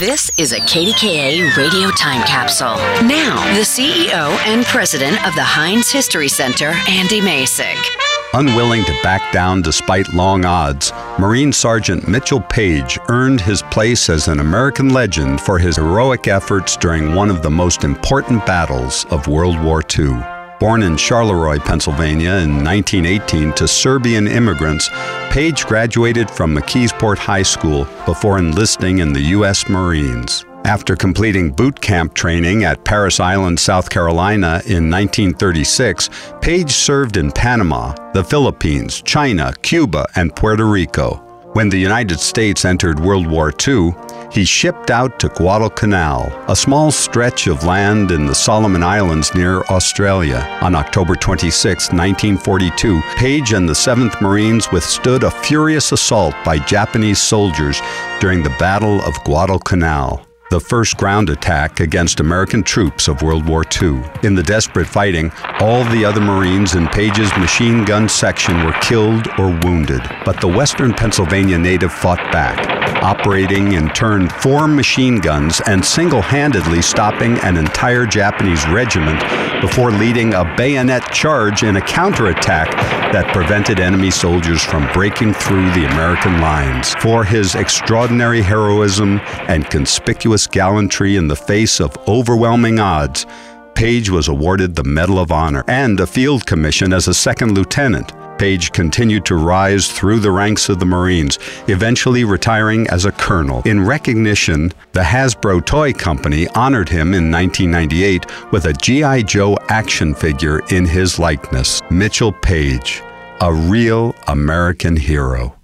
This is a KDKA radio time capsule. Now, the CEO and president of the Heinz History Center, Andy Masich. Unwilling to back down despite long odds, Marine Sergeant Mitchell Paige earned his place as an American legend for his heroic efforts during one of the most important battles of World War II. Born in Charleroi, Pennsylvania in 1918 to Serbian immigrants, Paige graduated from McKeesport High School before enlisting in the U.S. Marines. After completing boot camp training at Parris Island, South Carolina in 1936, Paige served in Panama, the Philippines, China, Cuba, and Puerto Rico. When the United States entered World War II, he shipped out to Guadalcanal, a small stretch of land in the Solomon Islands near Australia. On October 26, 1942, Paige and the 7th Marines withstood a furious assault by Japanese soldiers during the Battle of Guadalcanal the first ground attack against American troops of World War II. In the desperate fighting, all the other Marines in Paige's machine gun section were killed or wounded, but the Western Pennsylvania native fought back, operating in turn four machine guns and single handedly stopping an entire Japanese regiment before leading a bayonet charge in a counterattack that prevented enemy soldiers from breaking through the American lines. For his extraordinary heroism and conspicuous gallantry in the face of overwhelming odds, Paige was awarded the Medal of Honor and a field commission as a second lieutenant. Paige continued to rise through the ranks of the Marines, eventually retiring as a colonel. In recognition, the Hasbro Toy Company honored him in 1998 with a G.I. Joe action figure in his likeness. Mitchell Paige, a real American hero.